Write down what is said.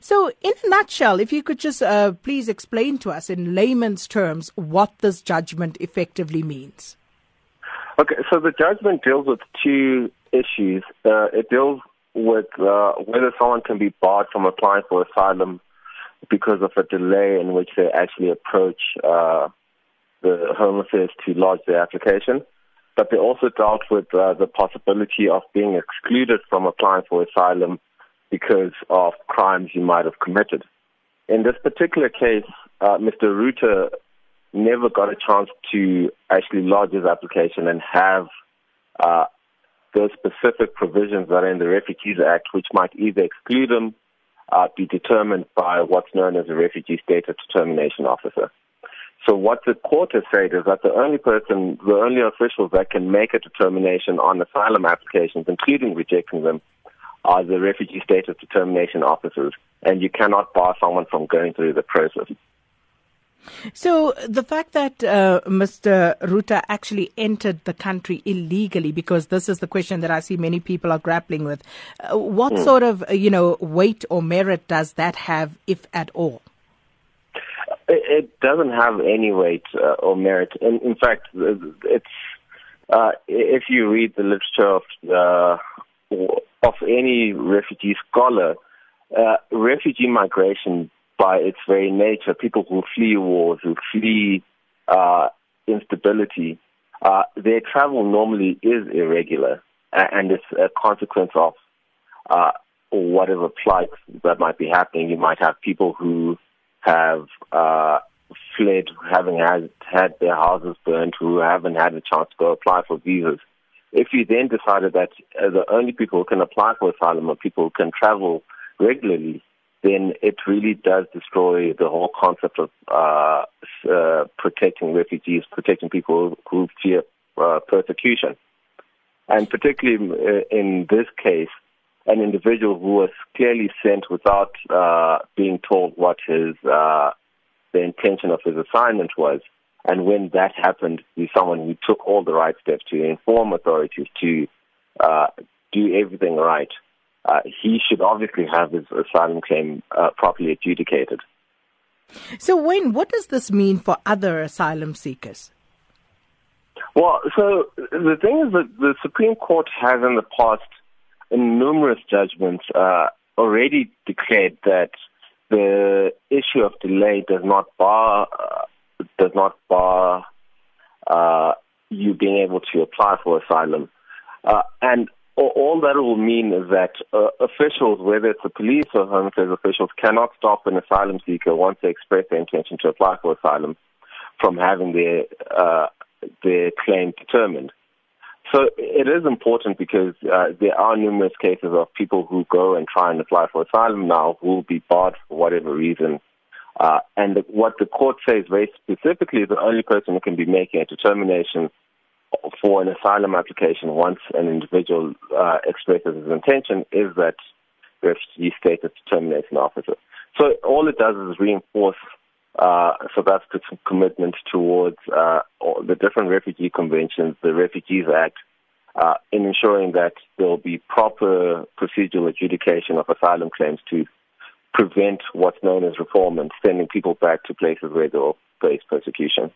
So, in a nutshell, if you could just uh, please explain to us in layman's terms what this judgment effectively means. Okay, so the judgment deals with two issues. Uh, it deals with uh, whether someone can be barred from applying for asylum because of a delay in which they actually approach uh, the Home Affairs to lodge their application. But they also dealt with uh, the possibility of being excluded from applying for asylum because of crimes you might have committed. In this particular case, uh, Mr. Ruta never got a chance to actually lodge his application and have uh, those specific provisions that are in the Refugees Act, which might either exclude him, uh, be determined by what's known as a refugee status determination officer. So what the court has said is that the only person, the only officials that can make a determination on asylum applications, including rejecting them, are the refugee status determination officers, and you cannot bar someone from going through the process. So the fact that uh, Mr. Ruta actually entered the country illegally, because this is the question that I see many people are grappling with, uh, what mm. sort of uh, you know weight or merit does that have, if at all? It doesn't have any weight uh, or merit. In, in fact, it's uh, if you read the literature of uh, of any refugee scholar, refugee migration by its very nature, people who flee wars, who flee uh, instability, uh, their travel normally is irregular, and it's a consequence of uh, whatever plight that might be happening. You might have people who have uh, fled, having had, had their houses burned, who haven't had a chance to go apply for visas. If you then decided that uh, the only people who can apply for asylum are people who can travel regularly, then it really does destroy the whole concept of uh, uh, protecting refugees, protecting people who fear uh, persecution. And particularly uh, in this case, an individual who was clearly sent without uh, being told what his uh, the intention of his assignment was. And when that happened, he's someone who took all the right steps to inform authorities to do everything right uh, he should obviously have his asylum claim uh, properly adjudicated. So, Wayne, what does this mean for other asylum seekers? Well, so the thing is that the Supreme Court has in the past, in numerous judgments, uh, already declared that the issue of delay does not bar uh, does not bar uh, you being able to apply for asylum. Uh, and all that will mean is that uh, officials, whether it's the police or Home Affairs officials, cannot stop an asylum seeker once they express their intention to apply for asylum from having their uh, their claim determined. So it is important because uh, there are numerous cases of people who go and try and apply for asylum now who will be barred for whatever reason. Uh, and what the court says very specifically is the only person who can be making a determination for an asylum application once an individual uh, expresses his intention is that refugee status determination officer. So all it does is reinforce uh, South Africa's commitment towards uh, the different refugee conventions, the Refugees Act, uh, in ensuring that there will be proper procedural adjudication of asylum claims to prevent what's known as refoulement and sending people back to places where they'll face persecution.